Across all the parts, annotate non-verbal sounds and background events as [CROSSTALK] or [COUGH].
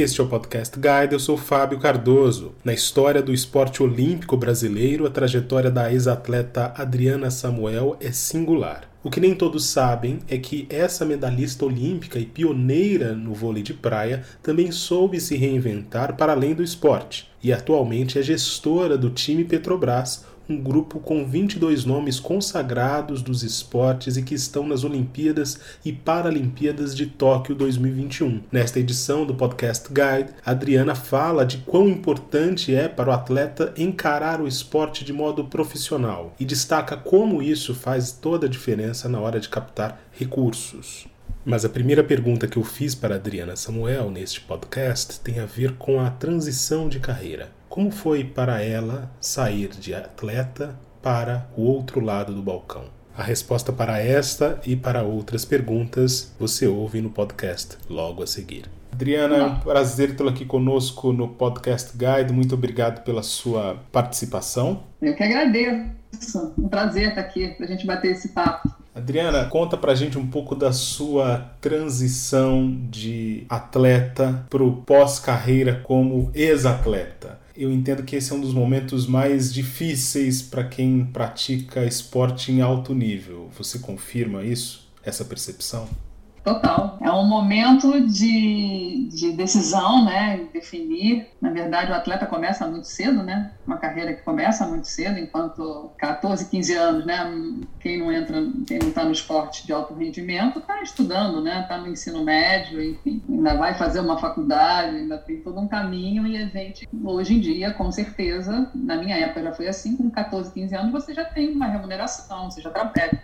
Este é o Podcast Guide, eu sou Fábio Cardoso. Na história do esporte olímpico brasileiro, a trajetória da ex-atleta Adriana Samuel é singular. O que nem todos sabem é que essa medalhista olímpica e pioneira no vôlei de praia também soube se reinventar para além do esporte e atualmente é gestora do time Petrobras, um grupo com 22 nomes consagrados dos esportes e que estão nas Olimpíadas e Paralimpíadas de Tóquio 2021. Nesta edição do Podcast Guide, Adriana fala de quão importante é para o atleta encarar o esporte de modo profissional e destaca como isso faz toda a diferença na hora de captar recursos. Mas a primeira pergunta que eu fiz para Adriana Samuel neste podcast tem a ver com a transição de carreira. Como foi para ela sair de atleta para o outro lado do balcão? A resposta para esta e para outras perguntas você ouve no podcast logo a seguir. Adriana, é um prazer tê-la aqui conosco no Podcast Guide. Muito obrigado pela sua participação. Eu que agradeço. Um prazer estar aqui para a gente bater esse papo. Adriana, conta pra gente um pouco da sua transição de atleta para o pós-carreira como ex-atleta eu entendo que esse é um dos momentos mais difíceis para quem pratica esporte em alto nível. Você confirma isso, essa percepção? Total. É um momento de, de decisão, né? Definir. Na verdade, o atleta começa muito cedo, né? Uma carreira que começa muito cedo, enquanto 14, 15 anos, né? Quem não entra, quem não está no esporte de alto rendimento, está estudando, né? Está no ensino médio, enfim, ainda vai fazer uma faculdade, ainda tem todo um caminho e a gente, hoje em dia, com certeza, na minha época já foi assim, com 14, 15 anos, você já tem uma remuneração, você já,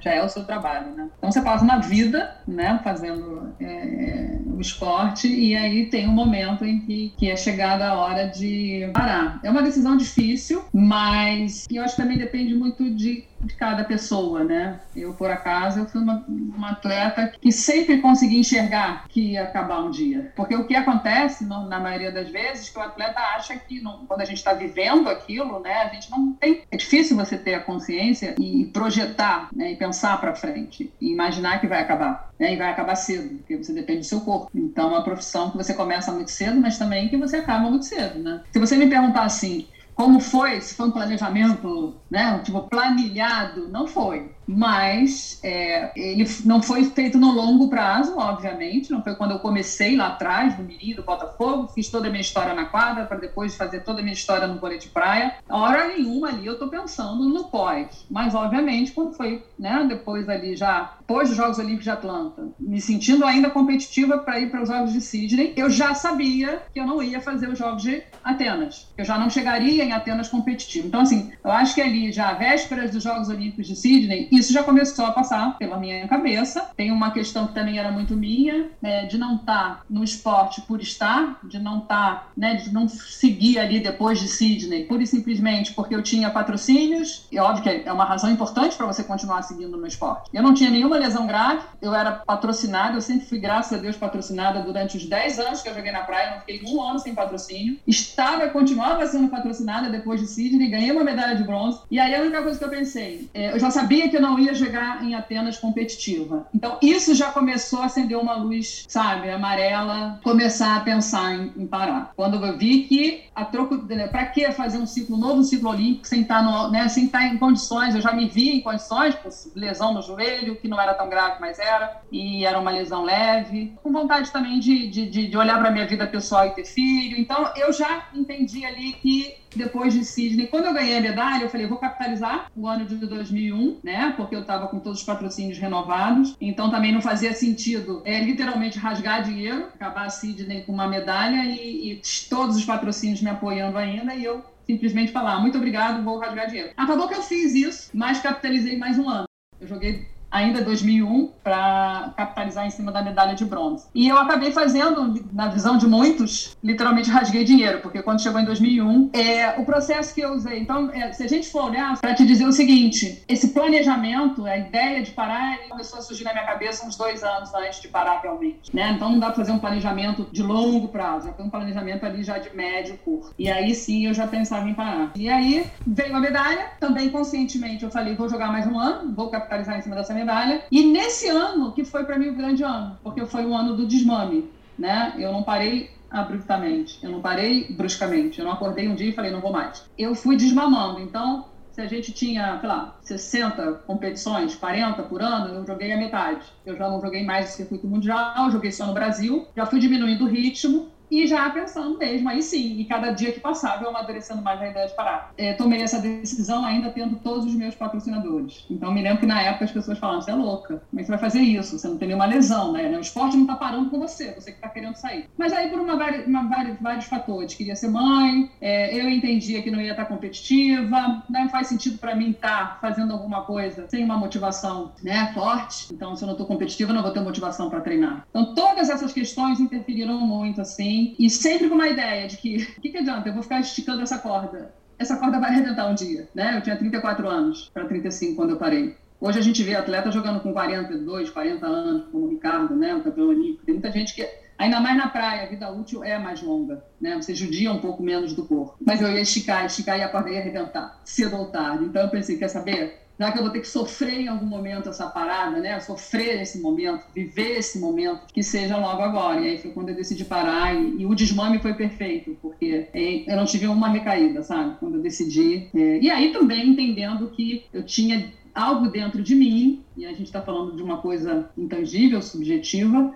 já é o seu trabalho, né? Então você passa na vida, né? Fazendo fazendo é, o esporte e aí tem um momento em que, que é chegada a hora de parar. É uma decisão difícil, mas eu acho que também depende muito de de cada pessoa, né? Eu, por acaso, eu fui uma, uma atleta que sempre consegui enxergar que ia acabar um dia. Porque o que acontece, no, na maioria das vezes, que o atleta acha que não, quando a gente está vivendo aquilo, né, a gente não tem. É difícil você ter a consciência e projetar, né, e pensar para frente, e imaginar que vai acabar. Né, e vai acabar cedo, porque você depende do seu corpo. Então, é uma profissão que você começa muito cedo, mas também que você acaba muito cedo, né? Se você me perguntar assim, como foi, se foi um planejamento, né, tipo planilhado, não foi mas é, ele não foi feito no longo prazo, obviamente, não foi quando eu comecei lá atrás, no Mirim, do Botafogo, fiz toda a minha história na quadra, para depois fazer toda a minha história no vôlei de praia. A hora nenhuma ali eu estou pensando no pós, mas obviamente quando foi, né, depois ali já, depois dos Jogos Olímpicos de Atlanta, me sentindo ainda competitiva para ir para os Jogos de Sydney, eu já sabia que eu não ia fazer os Jogos de Atenas, eu já não chegaria em Atenas competitivo. Então, assim, eu acho que ali já vésperas dos Jogos Olímpicos de Sydney, isso já começou a passar pela minha cabeça. Tem uma questão que também era muito minha, né, de não estar tá no esporte por estar, de não estar, tá, né, de não seguir ali depois de Sydney, pura e simplesmente porque eu tinha patrocínios, e óbvio que é uma razão importante para você continuar seguindo no esporte. Eu não tinha nenhuma lesão grave, eu era patrocinada, eu sempre fui, graças a Deus, patrocinada durante os 10 anos que eu joguei na praia, não fiquei um ano sem patrocínio. Estava, continuava sendo patrocinada depois de Sydney, ganhei uma medalha de bronze. E aí a única coisa que eu pensei, é, eu já sabia que eu não ia chegar em Atenas competitiva. Então, isso já começou a acender uma luz, sabe, amarela, começar a pensar em, em parar. Quando eu vi que a troco, né, para que fazer um ciclo novo, um ciclo olímpico, sem estar, tá no, né, sem estar tá em condições, eu já me vi em condições, por lesão no joelho, que não era tão grave, mas era, e era uma lesão leve, com vontade também de, de, de olhar para minha vida pessoal e ter filho. Então, eu já entendi ali que depois de Sydney. Quando eu ganhei a medalha, eu falei, vou capitalizar o ano de 2001, né? Porque eu estava com todos os patrocínios renovados. Então também não fazia sentido é, literalmente rasgar dinheiro, acabar a Sydney com uma medalha e, e todos os patrocínios me apoiando ainda e eu simplesmente falar, muito obrigado, vou rasgar dinheiro. Acabou que eu fiz isso, mas capitalizei mais um ano. Eu joguei ainda 2001, para capitalizar em cima da medalha de bronze. E eu acabei fazendo, na visão de muitos, literalmente rasguei dinheiro, porque quando chegou em 2001, é, o processo que eu usei. Então, é, se a gente for olhar, para te dizer o seguinte: esse planejamento, a ideia de parar, começou a surgir na minha cabeça uns dois anos antes de parar realmente. Né? Então, não dá para fazer um planejamento de longo prazo, foi um planejamento ali já de médio curto. E aí sim eu já pensava em parar. E aí veio a medalha, também conscientemente eu falei: vou jogar mais um ano, vou capitalizar em cima dessa medalha medalha. E nesse ano, que foi para mim o grande ano, porque foi o ano do desmame, né? Eu não parei abruptamente. Eu não parei bruscamente. Eu não acordei um dia e falei, não vou mais. Eu fui desmamando. Então, se a gente tinha, sei lá, 60 competições, 40 por ano, eu joguei a metade. Eu já não joguei mais o circuito mundial, joguei só no Brasil. Já fui diminuindo o ritmo e já pensando mesmo, aí sim, e cada dia que passava eu amadurecendo mais a ideia de parar. É, tomei essa decisão ainda tendo todos os meus patrocinadores. Então me lembro que na época as pessoas falavam, você é louca, como é que você vai fazer isso? Você não tem nenhuma lesão, né? O esporte não está parando com você, você que está querendo sair. Mas aí por uma, uma, vários, vários fatores, queria ser mãe, é, eu entendia que não ia estar competitiva, não faz sentido para mim estar fazendo alguma coisa sem uma motivação né, forte. Então se eu não estou competitiva, não vou ter motivação para treinar. Então todas essas questões interferiram muito, assim, e sempre com uma ideia de que o que, que adianta? Eu vou ficar esticando essa corda. Essa corda vai arrebentar um dia, né? Eu tinha 34 anos para 35 quando eu parei. Hoje a gente vê atleta jogando com 42, 40 anos, como o Ricardo, né? O campeão olímpico. Tem muita gente que, ainda mais na praia, a vida útil é mais longa, né? Você judia um pouco menos do corpo. Mas eu ia esticar, esticar e a corda ia arrebentar, cedo ou tarde. Então eu pensei, quer saber? Já que eu vou ter que sofrer em algum momento essa parada, né? Sofrer esse momento, viver esse momento, que seja logo agora. E aí foi quando eu decidi parar e, e o desmame foi perfeito, porque eu não tive uma recaída, sabe? Quando eu decidi. É, e aí também entendendo que eu tinha algo dentro de mim, e a gente está falando de uma coisa intangível, subjetiva,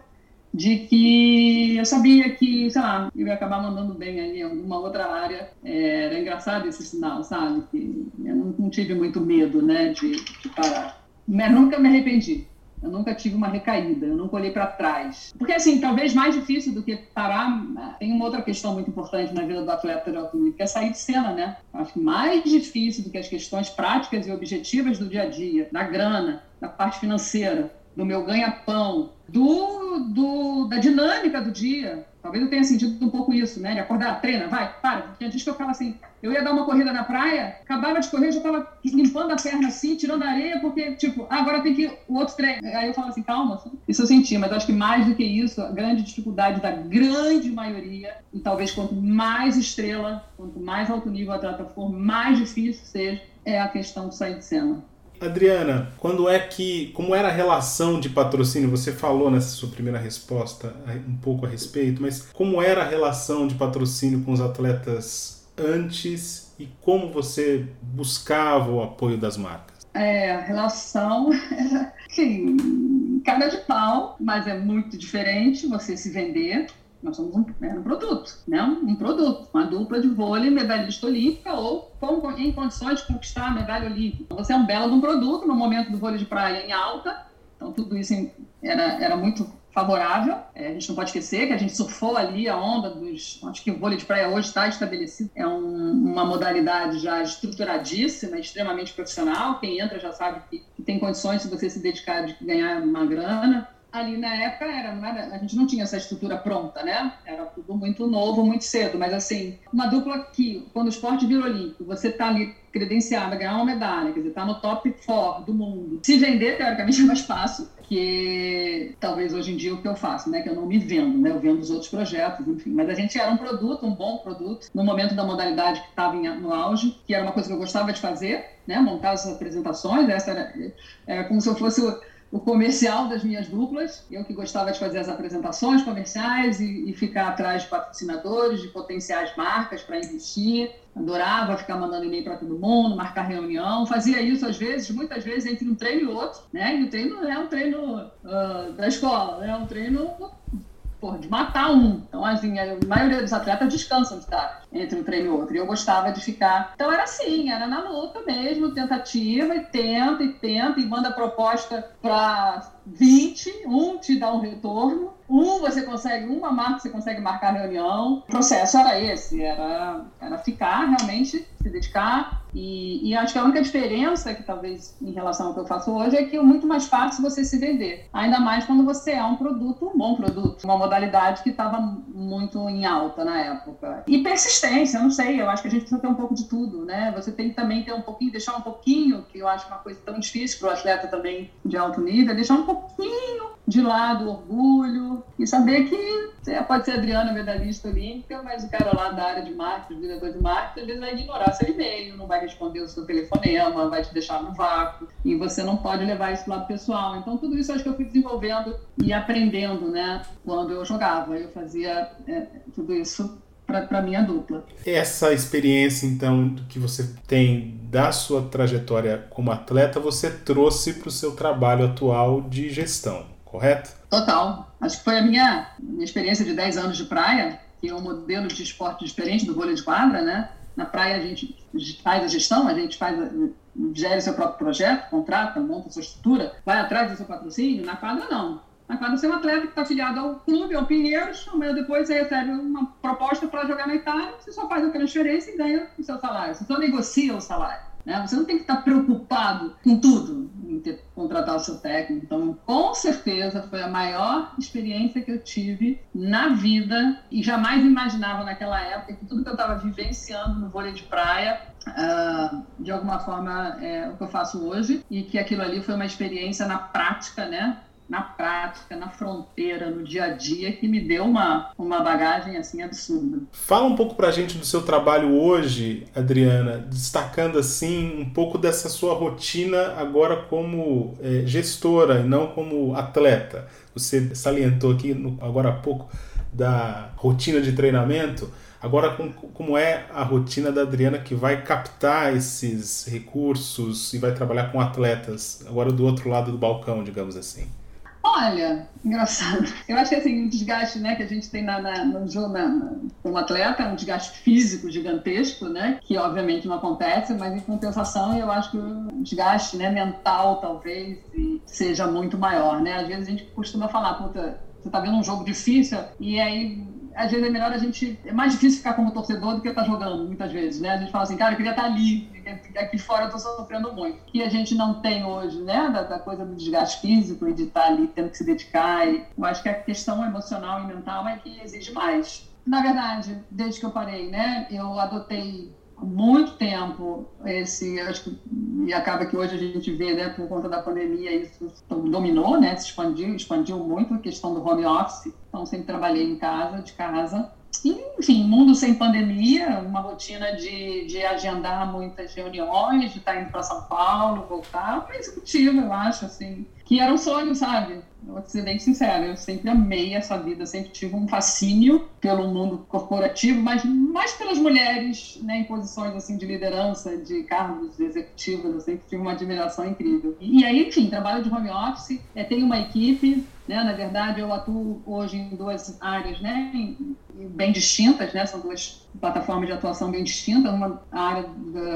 de que eu sabia que, sei lá, eu ia acabar mandando bem aí em alguma outra área. É, era engraçado esse sinal, sabe? Que eu não, não tive muito medo, né, de, de parar. Mas nunca me arrependi. Eu nunca tive uma recaída, eu nunca olhei para trás. Porque, assim, talvez mais difícil do que parar, tem uma outra questão muito importante na vida do atleta de alto nível, que é sair de cena, né? Acho que mais difícil do que as questões práticas e objetivas do dia a dia, da grana, da parte financeira, do meu ganha-pão, do, do, da dinâmica do dia. Talvez eu tenha sentido um pouco isso, né? De acordar, treina, vai, para. Tinha dias que eu ficava assim, eu ia dar uma corrida na praia, acabava de correr, já estava limpando a perna assim, tirando a areia, porque, tipo, ah, agora tem que ir o outro treino. Aí eu falava assim, calma, isso eu senti, mas eu acho que mais do que isso, a grande dificuldade da grande maioria, e talvez quanto mais estrela, quanto mais alto nível o atleta for, mais difícil seja, é a questão de sair de cena. Adriana, quando é que, como era a relação de patrocínio? Você falou nessa sua primeira resposta um pouco a respeito, mas como era a relação de patrocínio com os atletas antes e como você buscava o apoio das marcas? É, a relação [LAUGHS] era, sim, cara de pau, mas é muito diferente você se vender nós somos um, é um produto, né? um produto, uma dupla de vôlei, medalhista olímpica ou com, em condições de conquistar a medalha olímpica. Então, você é um belo de um produto no momento do vôlei de praia em alta, então tudo isso era, era muito favorável. É, a gente não pode esquecer que a gente surfou ali a onda dos. Acho que o vôlei de praia hoje está estabelecido. É um, uma modalidade já estruturadíssima, extremamente profissional. Quem entra já sabe que, que tem condições de você se dedicar, de ganhar uma grana ali na época era, era, a gente não tinha essa estrutura pronta, né? Era tudo muito novo, muito cedo, mas assim, uma dupla que, quando o esporte vira olímpico, você tá ali credenciada ganhar uma medalha, quer dizer, tá no top 4 do mundo. Se vender, teoricamente, é mais fácil, que talvez hoje em dia o que eu faço, né? Que eu não me vendo, né? Eu vendo os outros projetos, enfim. Mas a gente era um produto, um bom produto, no momento da modalidade que estava no auge, que era uma coisa que eu gostava de fazer, né? Montar as apresentações, essa era, era como se eu fosse o comercial das minhas duplas, eu que gostava de fazer as apresentações comerciais e, e ficar atrás de patrocinadores, de potenciais marcas para investir. Adorava ficar mandando e-mail para todo mundo, marcar reunião. Fazia isso às vezes, muitas vezes, entre um treino e outro. Né? E o treino não é um treino uh, da escola, é um treino de matar um. Então, assim, a maioria dos atletas descansam de estar entre um treino e outro. E eu gostava de ficar. Então, era assim, era na luta mesmo, tentativa, e tenta, e tenta, e manda proposta para 20, um te dá um retorno, um você consegue, uma marca você consegue marcar reunião. O processo era esse, era, era ficar realmente, se dedicar. E, e acho que a única diferença que talvez em relação ao que eu faço hoje é que é muito mais fácil você se vender. Ainda mais quando você é um produto, um bom produto, uma modalidade que estava muito em alta na época. E persistência, eu não sei, eu acho que a gente precisa ter um pouco de tudo, né? Você tem que também ter um pouquinho, deixar um pouquinho, que eu acho uma coisa tão difícil para o atleta também de alto nível, deixar um pouquinho de lado o orgulho e saber que pode ser Adriana, medalhista olímpica, mas o cara lá da área de marketing, o diretor de marketing, às vezes vai ignorar seu e-mail, não vai responder o seu telefonema, vai te deixar no vácuo e você não pode levar isso para lado pessoal. Então, tudo isso acho que eu fui desenvolvendo e aprendendo, né, quando eu jogava. Eu fazia é, tudo isso para minha dupla. Essa experiência, então, que você tem da sua trajetória como atleta, você trouxe para o seu trabalho atual de gestão, correto? Total. Acho que foi a minha, minha experiência de 10 anos de praia, que é um modelo de esporte diferente do vôlei de quadra, né? Na praia a gente faz a gestão, a gente faz a, gera seu próprio projeto, contrata, monta sua estrutura, vai atrás do seu patrocínio. Na quadra, não. Quadra, você é um atleta que está afiliado ao clube, ao Pinheiros, amanhã depois você recebe uma proposta para jogar na Itália, você só faz a transferência e ganha o seu salário. Você só negocia o salário. Né? Você não tem que estar preocupado com tudo, em ter, contratar o seu técnico. Então, com certeza, foi a maior experiência que eu tive na vida e jamais imaginava naquela época que tudo que eu estava vivenciando no vôlei de praia Uh, de alguma forma é o que eu faço hoje e que aquilo ali foi uma experiência na prática, né? Na prática, na fronteira, no dia a dia, que me deu uma, uma bagagem assim absurda. Fala um pouco pra gente do seu trabalho hoje, Adriana, destacando assim um pouco dessa sua rotina agora como é, gestora e não como atleta. Você salientou aqui no, agora há pouco da rotina de treinamento. Agora, como é a rotina da Adriana que vai captar esses recursos e vai trabalhar com atletas, agora do outro lado do balcão, digamos assim? Olha, engraçado. Eu acho que assim, o desgaste né, que a gente tem na, na, no na, como atleta é um desgaste físico gigantesco, né? Que obviamente não acontece, mas em compensação eu acho que o desgaste né, mental talvez seja muito maior, né? Às vezes a gente costuma falar, puta, você tá vendo um jogo difícil e aí às vezes é melhor a gente. É mais difícil ficar como torcedor do que estar tá jogando, muitas vezes, né? A gente fala assim, cara, eu queria estar tá aqui fora eu tô sofrendo muito. E a gente não tem hoje, né? Da, da coisa do desgaste físico e de estar tá ali tendo que se dedicar. E eu acho que a questão emocional e mental é que exige mais. Na verdade, desde que eu parei, né? Eu adotei muito tempo esse acho que e acaba que hoje a gente vê né por conta da pandemia isso dominou né se expandiu expandiu muito a questão do home office então sempre trabalhei em casa de casa enfim mundo sem pandemia uma rotina de, de agendar muitas reuniões de estar indo para São Paulo voltar uma executiva eu acho assim que era um sonho sabe vou ser bem sincera, eu sempre amei essa vida, sempre tive um fascínio pelo mundo corporativo, mas mais pelas mulheres né, em posições assim de liderança, de cargos executivos, eu sempre tive uma admiração incrível. E aí, enfim, trabalho de home office, é, tenho uma equipe, né, na verdade eu atuo hoje em duas áreas né, bem distintas, né, são duas plataformas de atuação bem distintas, uma área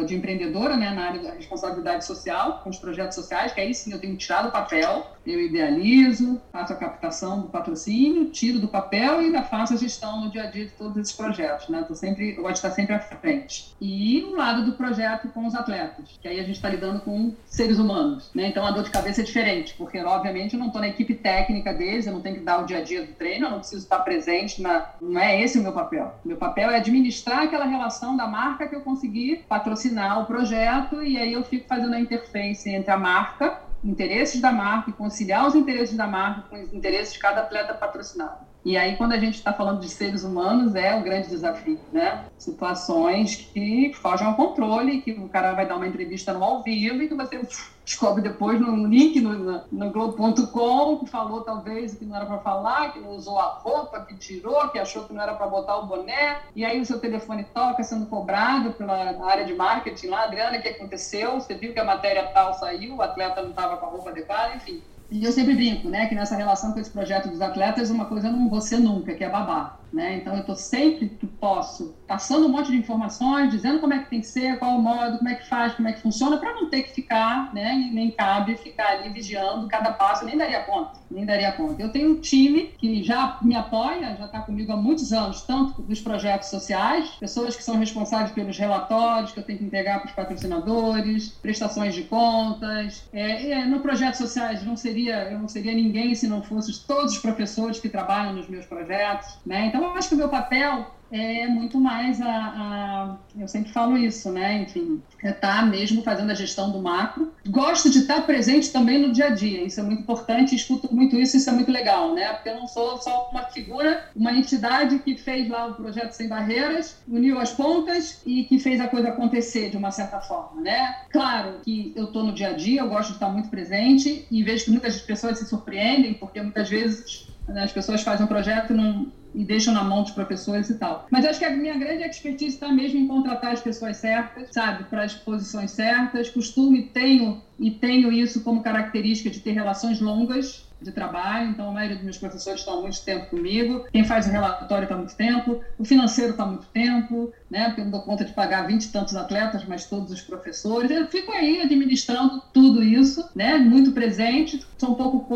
de empreendedora, né, na área da responsabilidade social, com os projetos sociais, que aí sim eu tenho tirado o papel, eu idealizo, faço a captação do patrocínio, tiro do papel e ainda faço a gestão no dia a dia de todos esses projetos, né, tô sempre, eu gosto de estar sempre à frente. E o lado do projeto com os atletas, que aí a gente está lidando com seres humanos, né, então a dor de cabeça é diferente, porque obviamente eu não estou na equipe técnica deles, eu não tenho que dar o dia a dia do treino, eu não preciso estar presente, na, não é esse o meu papel. Meu papel é administrar administrar aquela relação da marca que eu consegui patrocinar o projeto e aí eu fico fazendo a interface entre a marca, interesses da marca e conciliar os interesses da marca com os interesses de cada atleta patrocinado. E aí, quando a gente está falando de seres humanos, é o grande desafio, né? Situações que fogem ao controle, que o cara vai dar uma entrevista no ao vivo e que você [LAUGHS] descobre depois no link no, no Globo.com que falou talvez que não era para falar, que não usou a roupa, que tirou, que achou que não era para botar o boné, e aí o seu telefone toca sendo cobrado pela área de marketing lá, Adriana, o que aconteceu? Você viu que a matéria tal saiu, o atleta não estava com a roupa adequada, enfim. E eu sempre brinco, né, que nessa relação com esse projeto dos atletas, uma coisa não ser nunca, que é babá. Né? Então, eu estou sempre que posso passando um monte de informações, dizendo como é que tem que ser, qual o modo, como é que faz, como é que funciona, para não ter que ficar, né? Nem cabe ficar ali vigiando cada passo, nem daria conta, nem daria conta. Eu tenho um time que já me apoia, já está comigo há muitos anos, tanto dos projetos sociais, pessoas que são responsáveis pelos relatórios que eu tenho que entregar para os patrocinadores, prestações de contas. É, é, no projetos sociais não seria, eu não seria ninguém se não fossem todos os professores que trabalham nos meus projetos, né? Então Eu acho que o meu papel é muito mais a, a, eu sempre falo isso, né? Enfim, é estar mesmo fazendo a gestão do macro. Gosto de estar presente também no dia a dia, isso é muito importante, escuto muito isso, isso é muito legal, né? Porque eu não sou só uma figura, uma entidade que fez lá o projeto Sem Barreiras, uniu as pontas e que fez a coisa acontecer de uma certa forma, né? Claro que eu estou no dia a dia, eu gosto de estar muito presente e vejo que muitas pessoas se surpreendem, porque muitas vezes né, as pessoas fazem um projeto não e deixam na mão dos professores e tal. Mas acho que a minha grande expertise está mesmo em contratar as pessoas certas, sabe, para as posições certas. Costume tenho e tenho isso como característica de ter relações longas de trabalho, então a maioria dos meus professores estão há muito tempo comigo, quem faz o relatório está há muito tempo, o financeiro está há muito tempo, né, porque eu não dou conta de pagar vinte e tantos atletas, mas todos os professores, eu fico aí administrando tudo isso, né, muito presente, sou um pouco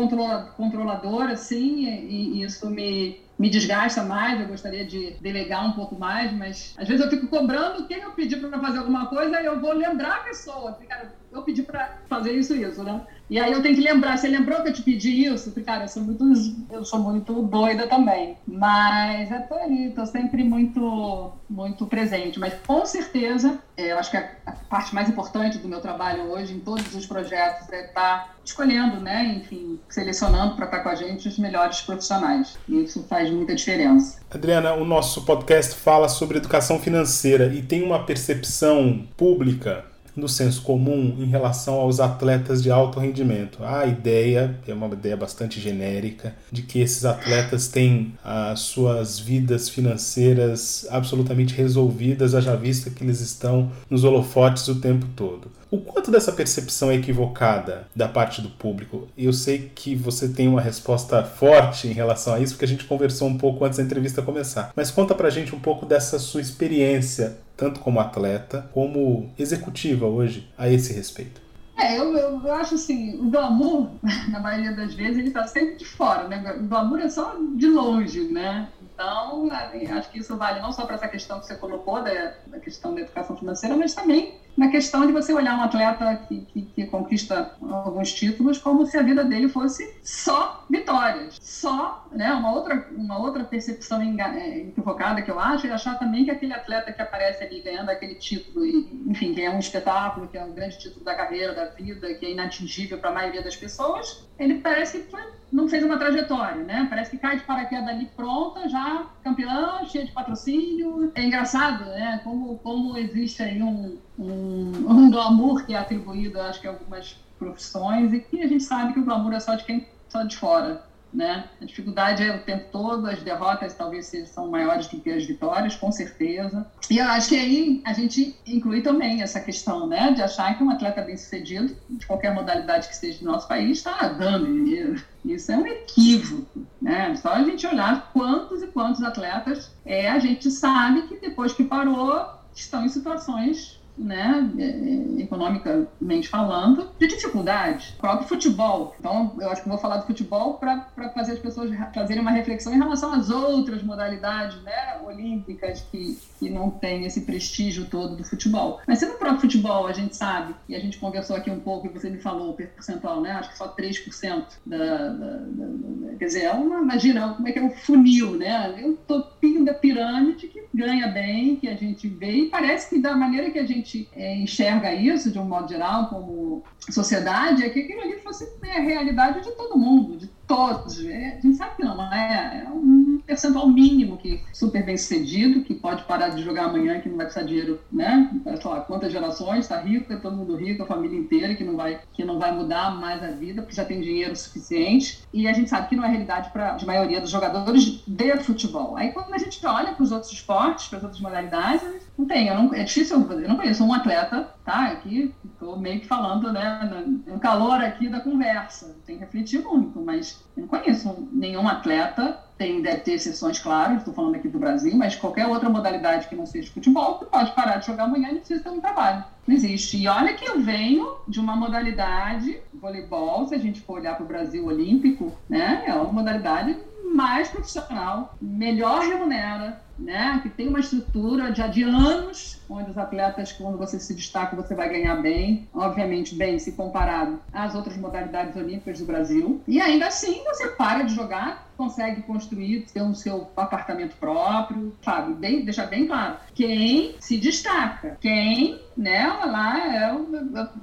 controladora, assim, e, e isso me me desgasta mais, eu gostaria de delegar um pouco mais, mas às vezes eu fico cobrando quem eu pedi para fazer alguma coisa e eu vou lembrar a pessoa. Cara, eu pedi para fazer isso isso, né? E aí eu tenho que lembrar, você lembrou que eu te pedi isso? Cara, eu sou muito, eu sou muito doida também. Mas eu tô aí, tô sempre muito, muito presente. Mas com certeza, é, eu acho que a, a, parte mais importante do meu trabalho hoje, em todos os projetos, é estar tá escolhendo, né? Enfim, selecionando para estar tá com a gente os melhores profissionais. E isso faz muita diferença. Adriana, o nosso podcast fala sobre educação financeira e tem uma percepção pública no senso comum em relação aos atletas de alto rendimento. A ideia, é uma ideia bastante genérica, de que esses atletas têm as suas vidas financeiras absolutamente resolvidas, haja vista que eles estão nos holofotes o tempo todo. O quanto dessa percepção é equivocada da parte do público? Eu sei que você tem uma resposta forte em relação a isso, porque a gente conversou um pouco antes da entrevista começar. Mas conta pra gente um pouco dessa sua experiência, tanto como atleta, como executiva hoje, a esse respeito. É, eu, eu, acho assim, o glamour, [LAUGHS] na maioria das vezes, ele tá sempre de fora, né? O glamour é só de longe, né? Então, acho que isso vale não só para essa questão que você colocou, da, da questão da educação financeira, mas também na questão de você olhar um atleta que, que, que, conquista alguns títulos como se a vida dele fosse só vitórias, só, né, uma outra, uma outra percepção é, equivocada que eu acho é achar também que aquele atleta que aparece ali ganhando aquele título, e, enfim, que é um espetáculo, que é um grande título da carreira, da vida, que é inatingível para a maioria das pessoas, ele parece que não fez uma trajetória, né? Parece que cai de paraquedas ali pronta, já campeã, cheia de patrocínio. É engraçado, né? Como, como existe aí um, um, um glamour que é atribuído, acho que a algumas profissões e que a gente sabe que o glamour é só de quem só de fora né? A dificuldade é o tempo todo, as derrotas talvez são maiores do que as vitórias, com certeza. E eu acho que aí a gente inclui também essa questão, né, de achar que um atleta bem-sucedido, de qualquer modalidade que seja do nosso país, está dando dinheiro. Isso é um equívoco, né? Só a gente olhar quantos e quantos atletas é, a gente sabe que depois que parou estão em situações né, é, é, economicamente falando, de dificuldade. O próprio futebol. Então, eu acho que vou falar do futebol para fazer as pessoas fazerem uma reflexão em relação às outras modalidades né, olímpicas que, que não têm esse prestígio todo do futebol. Mas se no próprio futebol a gente sabe, e a gente conversou aqui um pouco, e você me falou o percentual, né, acho que só 3% da, da, da, da. Quer dizer, é uma, imagina como é que é o funil, né? É o topinho da pirâmide que ganha bem, que a gente vê, e parece que da maneira que a gente gente é, enxerga isso, de um modo geral, como sociedade, é que aquilo ali fosse a realidade de todo mundo, de todos. É, a gente sabe que não, é, é um percentual mínimo que super bem sucedido, que pode parar de jogar amanhã, que não vai precisar de dinheiro, né? Sei lá, quantas gerações, está rico, é todo mundo rico, a família inteira, que não, vai, que não vai mudar mais a vida, porque já tem dinheiro suficiente. E a gente sabe que não é realidade para a maioria dos jogadores de futebol. Aí quando a gente olha para os outros esportes, para as outras modalidades, não tem, não, é difícil, eu não conheço um atleta, tá? Aqui estou meio que falando, né, no calor aqui da conversa, tem que refletir muito, mas eu não conheço nenhum atleta, tem, deve ter exceções, claro, estou falando aqui do Brasil, mas qualquer outra modalidade que não seja futebol, você pode parar de jogar amanhã e não precisa ter um trabalho. Não existe. E olha que eu venho de uma modalidade, voleibol, se a gente for olhar para o Brasil olímpico, né, é uma modalidade mais profissional, melhor remunera, né? Que tem uma estrutura já de anos, onde os atletas, quando você se destaca, você vai ganhar bem, obviamente bem se comparado às outras modalidades olímpicas do Brasil. E ainda assim, você para de jogar, consegue construir, ter um seu apartamento próprio, sabe? Bem, deixar bem claro. Quem se destaca, quem, né, lá é o,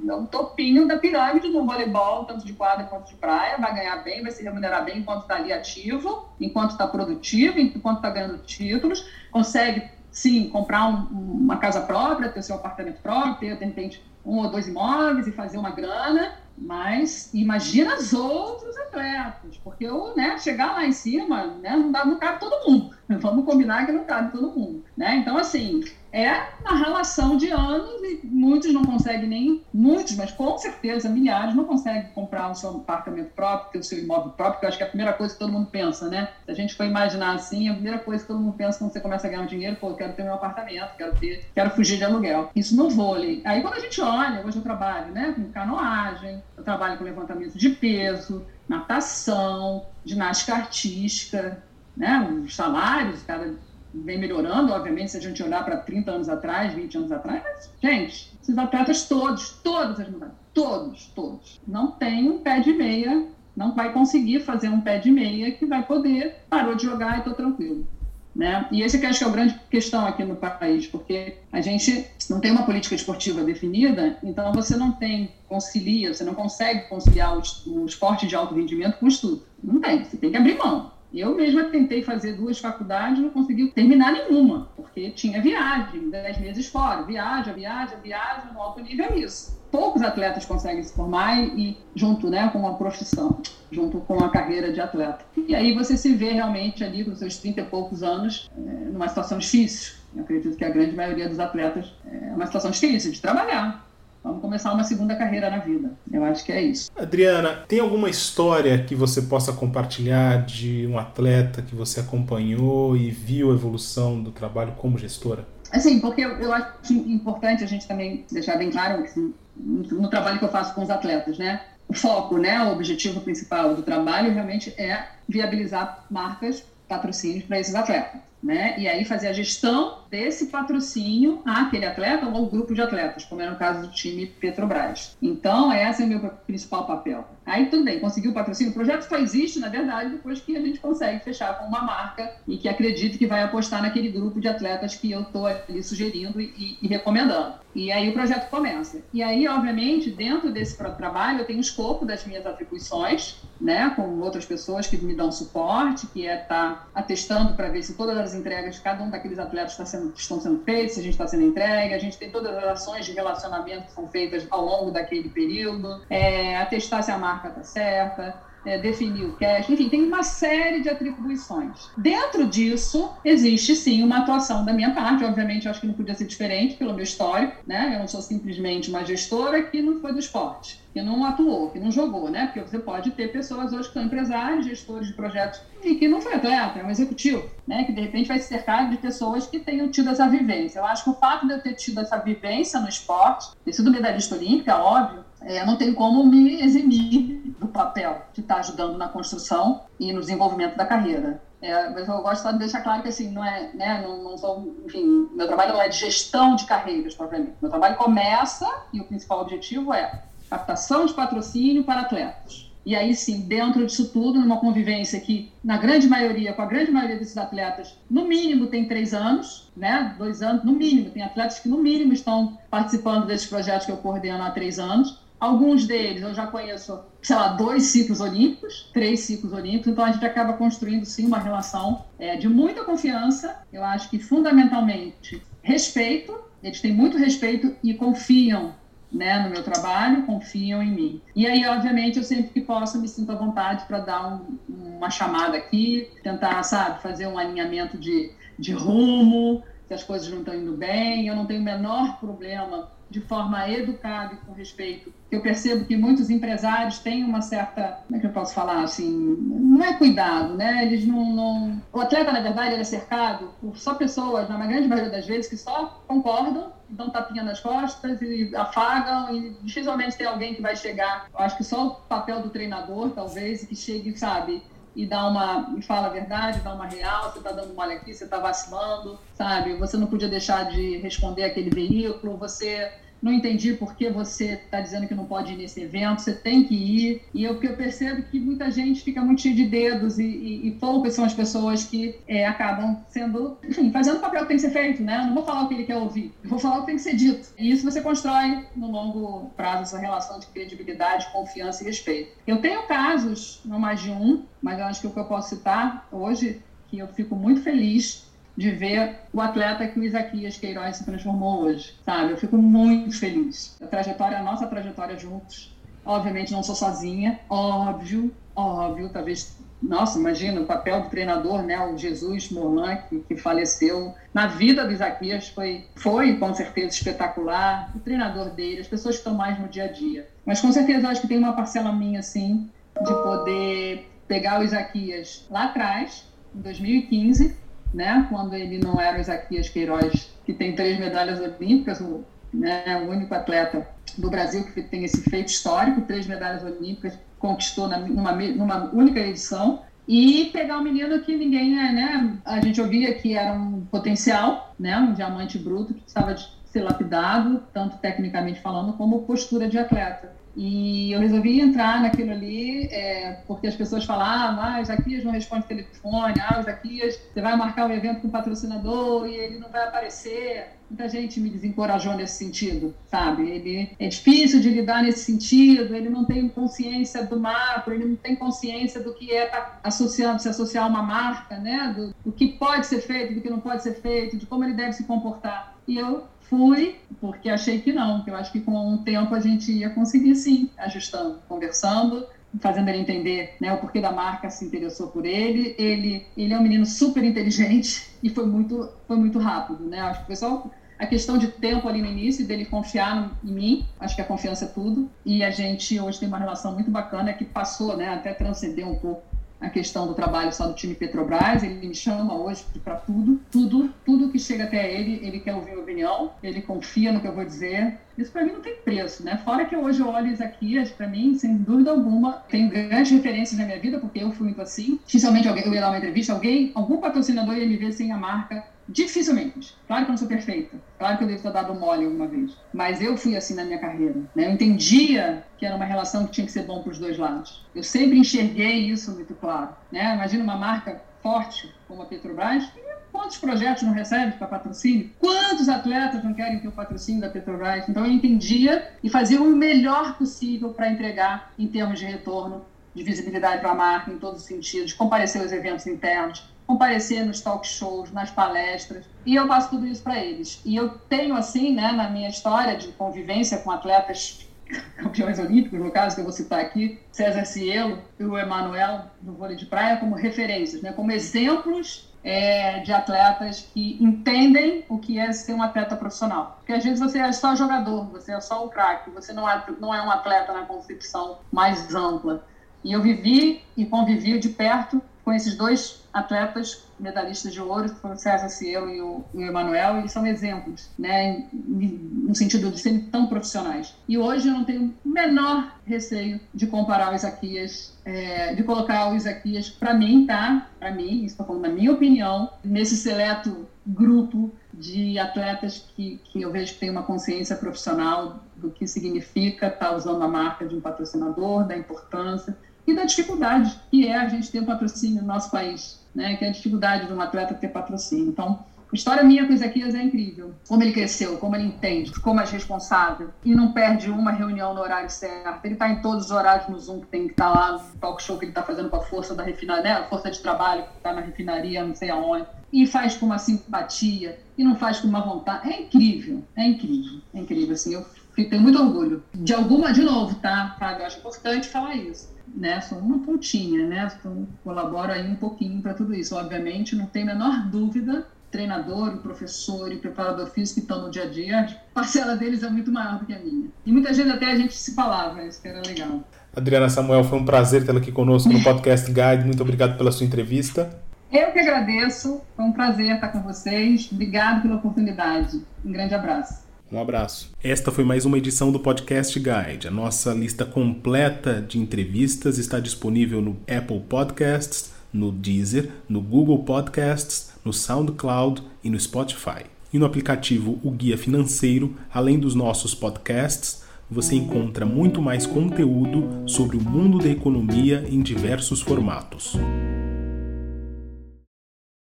é o topinho da pirâmide no voleibol, tanto de quadra quanto de praia, vai ganhar bem, vai se remunerar bem enquanto está ali ativo, enquanto está produtivo, enquanto está ganhando títulos, consegue sim comprar um, uma casa própria, ter seu apartamento próprio, ter de repente um ou dois imóveis e fazer uma grana mas imagina os outros atletas, porque eu, né, chegar lá em cima, né, não dá, não cabe todo mundo. [LAUGHS] Vamos combinar que não cabe todo mundo, né? Então, assim, é uma relação de anos e muitos não conseguem nem, muitos, mas com certeza milhares não conseguem comprar o seu apartamento próprio, ter o seu imóvel próprio, que eu acho que é a primeira coisa que todo mundo pensa, né? Se a gente for imaginar assim, a primeira coisa que todo mundo pensa quando você começa a ganhar um dinheiro, pô, eu quero ter meu apartamento, quero ter, quero fugir de aluguel. Isso no vôlei. Aí quando a gente olha, hoje eu trabalho, né, com canoagem, eu trabalho com levantamento de peso, natação, ginástica artística, né, os salários, cada vem melhorando, obviamente, se a gente olhar para 30 anos atrás, 20 anos atrás, mas, gente, esses atletas todos, todas as mulheres, todos, todos, não tem um pé de meia, não vai conseguir fazer um pé de meia que vai poder, parou de jogar e estou tranquilo. Né? E esse que acho que é a grande questão aqui no país, porque a gente não tem uma política esportiva definida, então você não tem, concilia, você não consegue conciliar o, o esporte de alto rendimento com o estudo. Não tem, você tem que abrir mão. Eu mesma tentei fazer duas faculdades, não consegui terminar nenhuma, porque tinha viagem, dez meses fora. Viaja, viaja, viaja, no alto nível é isso. Poucos atletas conseguem se formar e, junto né, com a profissão, junto com a carreira de atleta. E aí você se vê realmente ali com seus 30 e poucos anos, é, numa situação difícil. Eu acredito que a grande maioria dos atletas é uma situação difícil de trabalhar, Vamos começar uma segunda carreira na vida. Eu acho que é isso. Adriana, tem alguma história que você possa compartilhar de um atleta que você acompanhou e viu a evolução do trabalho como gestora? Assim, porque eu, acho importante a gente também deixar bem claro que, assim, no, no trabalho que eu faço com os atletas, né? O foco, né, o objetivo principal do trabalho realmente é viabilizar marcas, patrocínios para esses atletas né? E aí fazer a gestão desse patrocínio àquele atleta ou ao grupo de atletas, como era no caso do time Petrobras. Então, esse é o meu principal papel. Aí tudo bem, conseguiu o patrocínio. O projeto só existe, na verdade, depois que a gente consegue fechar com uma marca e que acredite que vai apostar naquele grupo de atletas que eu estou ali sugerindo e, e, recomendando. E aí o projeto começa. E aí, obviamente, dentro desse trabalho, eu tenho o escopo das minhas atribuições, né, com outras pessoas que me dão suporte, que é estar tá atestando para ver se todas as entregas de cada um daqueles atletas está sendo, estão sendo feitas, se a gente está sendo entregue, a gente tem todas as ações de relacionamento que são feitas ao longo daquele período, é, atestar se a marca está certa, é, definir o cash, enfim, tem uma série de atribuições. Dentro disso, existe sim uma atuação da minha parte, obviamente eu acho que não podia ser diferente pelo meu histórico, né? Eu não sou simplesmente uma gestora que não foi do esporte, que não atuou, que não jogou, né? Porque você pode ter pessoas hoje que são empresários, gestores de projetos e que não foi atleta, é um executivo, né? Que de repente vai se cercar de pessoas que tenham tido essa vivência. Eu acho que o fato de eu ter tido essa vivência no esporte, ter sido medalhista olímpica, óbvio, é, não tem como me eximir do papel de estar ajudando na construção e no desenvolvimento da carreira. É, mas eu gosto de deixar claro que assim não é, né, não, não sou, enfim, meu trabalho não é de gestão de carreiras propriamente. Meu trabalho começa e o principal objetivo é captação de patrocínio para atletas. E aí sim, dentro disso tudo, numa convivência que, na grande maioria, com a grande maioria desses atletas, no mínimo tem três anos, né? Dois anos, no mínimo. Tem atletas que, no mínimo, estão participando desses projetos que eu coordeno há três anos. Alguns deles eu já conheço, sei lá, dois ciclos olímpicos, três ciclos olímpicos, então a gente acaba construindo sim uma relação é, de muita confiança. Eu acho que fundamentalmente respeito, eles têm muito respeito e confiam né, no meu trabalho, confiam em mim. E aí, obviamente, eu sempre que posso me sinto à vontade para dar um, uma chamada aqui, tentar, sabe, fazer um alinhamento de, de rumo, se as coisas não estão indo bem. Eu não tenho o menor problema de forma educada e com respeito. Eu percebo que muitos empresários têm uma certa, como é que eu posso falar assim, não é cuidado, né? Eles não, não... o atleta na verdade é cercado por só pessoas, na grande maioria das vezes, que só concordam, dão tapinha nas costas e afagam e dificilmente tem alguém que vai chegar. Eu acho que só o papel do treinador, talvez, que chegue, sabe, e dá uma e fala a verdade, dá uma real, você está dando mole aqui, você está vacilando, sabe? Você não podia deixar de responder aquele veículo, você não entendi por que você está dizendo que não pode ir nesse evento, você tem que ir. E eu, eu percebo que muita gente fica muito cheia de dedos e, e, e poucas são as pessoas que é, acabam sendo, enfim, fazendo o papel que tem que ser feito, né? Não vou falar o que ele quer ouvir, eu vou falar o que tem que ser dito. E isso você constrói no longo prazo essa relação de credibilidade, confiança e respeito. Eu tenho casos, não mais de um, mas eu acho que o que eu posso citar hoje, que eu fico muito feliz de ver o atleta que o Isaquias Queiroz se transformou hoje, sabe? Eu fico muito feliz. A trajetória, a nossa trajetória juntos. Obviamente não sou sozinha, óbvio, óbvio, talvez nossa, imagina o papel do treinador, né, o Jesus Morlan, que, que, faleceu na vida do Isaquias, foi, foi com certeza espetacular. O treinador dele, as pessoas que estão mais no dia a dia. Mas com certeza acho que tem uma parcela minha, assim, de poder pegar o Isaquias lá atrás, em 2015, né, quando ele não era o Isaquias Queiroz, que tem três medalhas olímpicas, o, né, o único atleta do Brasil que tem esse feito histórico, três medalhas olímpicas, conquistou na, numa, numa única edição, e pegar um menino que ninguém, né, a gente ouvia que era um potencial, né, um diamante bruto que precisava de ser lapidado, tanto tecnicamente falando como postura de atleta. E eu resolvi entrar naquilo ali, é, porque as pessoas falavam, ah, o Zaquias não responde telefone, ah, o Zaquias, você vai marcar um evento com o patrocinador e ele não vai aparecer. Muita gente me desencorajou nesse sentido, sabe? Ele é difícil de lidar nesse sentido, ele não tem consciência do macro, ele não tem consciência do que é tá associando, se associar a uma marca, né? Do, do que pode ser feito, do que não pode ser feito, de como ele deve se comportar. E eu fui, porque achei que não, que eu acho que com o tempo a gente ia conseguir sim, ajustando, conversando, fazendo ele entender né, o porquê da marca se interessou por ele. Ele, ele é um menino super inteligente e foi muito, foi muito rápido, né? Acho que o pessoal a questão de tempo ali no início, dele confiar em mim, acho que a confiança é tudo. E a gente hoje tem uma relação muito bacana que passou, né, até transcender um pouco a questão do trabalho só do time Petrobras, ele me chama hoje para tudo, tudo, tudo que chega até ele, ele quer ouvir minha opinião, ele confia no que eu vou dizer. Isso para mim não tem preço, né? Fora que hoje eu olho Isaquias, para mim, sem dúvida alguma, tem grandes referências na minha vida, porque eu fui muito assim. Dificilmente alguém, eu ia dar uma entrevista, alguém, algum patrocinador ia me ver sem a marca Dificilmente. Claro que eu não sou perfeita. Claro que eu devo ter dado mole alguma vez. Mas eu fui assim na minha carreira. Né? Eu entendia que era uma relação que tinha que ser bom para os dois lados. Eu sempre enxerguei isso muito claro. Né? Imagina uma marca forte como a Petrobras. Quantos projetos não recebe para patrocínio? Quantos atletas não querem ter o patrocínio da Petrobras? Então eu entendia e fazia o melhor possível para entregar em termos de retorno, de visibilidade para a marca em todos os sentidos, comparecer aos eventos internos, comparecer nos talk shows, nas palestras, e eu passo tudo isso para eles. E eu tenho, assim, né, na minha história de convivência com atletas [LAUGHS] campeões olímpicos, no caso que eu vou citar aqui, César Cielo e o Emanuel do vôlei de praia, como referências, né, como exemplos é, de atletas que entendem o que é ser um atleta profissional. Porque às vezes você é só jogador, você é só o craque, você não é, não é um atleta na concepção mais ampla. E eu vivi e convivi de perto com esses dois atletas medalhistas de ouro, que foram o César Cielo e o, o Emanuel, eles são exemplos, né, no sentido de serem tão profissionais. E hoje eu não tenho o menor receio de comparar o Isaquias, é, de colocar o Isaquias, para mim, tá? Para mim, estou falando da minha opinião, nesse seleto grupo de atletas que, que eu vejo que tem uma consciência profissional do que significa estar tá usando a marca de um patrocinador, da importância e da dificuldade que é a gente ter um patrocínio no nosso país, né? que é a dificuldade de um atleta ter patrocínio. Então, a história minha com o Ezequias é incrível. Como ele cresceu, como ele entende, como é responsável e não perde uma reunião no horário certo. Ele está em todos os horários no Zoom que tem que estar tá lá, no talk show que ele está fazendo com a força da refinaria, né? força de trabalho que está na refinaria, não sei aonde. E faz com uma simpatia e não faz com uma vontade. É incrível, é incrível, é incrível. Assim, eu tenho muito orgulho. De alguma, de novo, tá, Fábio? Eu acho importante falar isso né, sou uma pontinha, né, então colaboro aí um pouquinho para tudo isso. Obviamente, não tem a menor dúvida, treinador, o professor e o preparador físico que estão no dia a dia, a parcela deles é muito maior do que a minha. E muitas vezes até a gente se falava, isso que era legal. Adriana Samuel, foi um prazer tê-la aqui conosco no Podcast Guide. Muito obrigado pela sua entrevista. Eu que agradeço, foi um prazer estar com vocês. Obrigado pela oportunidade. Um grande abraço. Um abraço. Esta foi mais uma edição do Podcast Guide. A nossa lista completa de entrevistas está disponível no Apple Podcasts, no Deezer, no Google Podcasts, no SoundCloud e no Spotify. E no aplicativo O Guia Financeiro, além dos nossos podcasts, você encontra muito mais conteúdo sobre o mundo da economia em diversos formatos.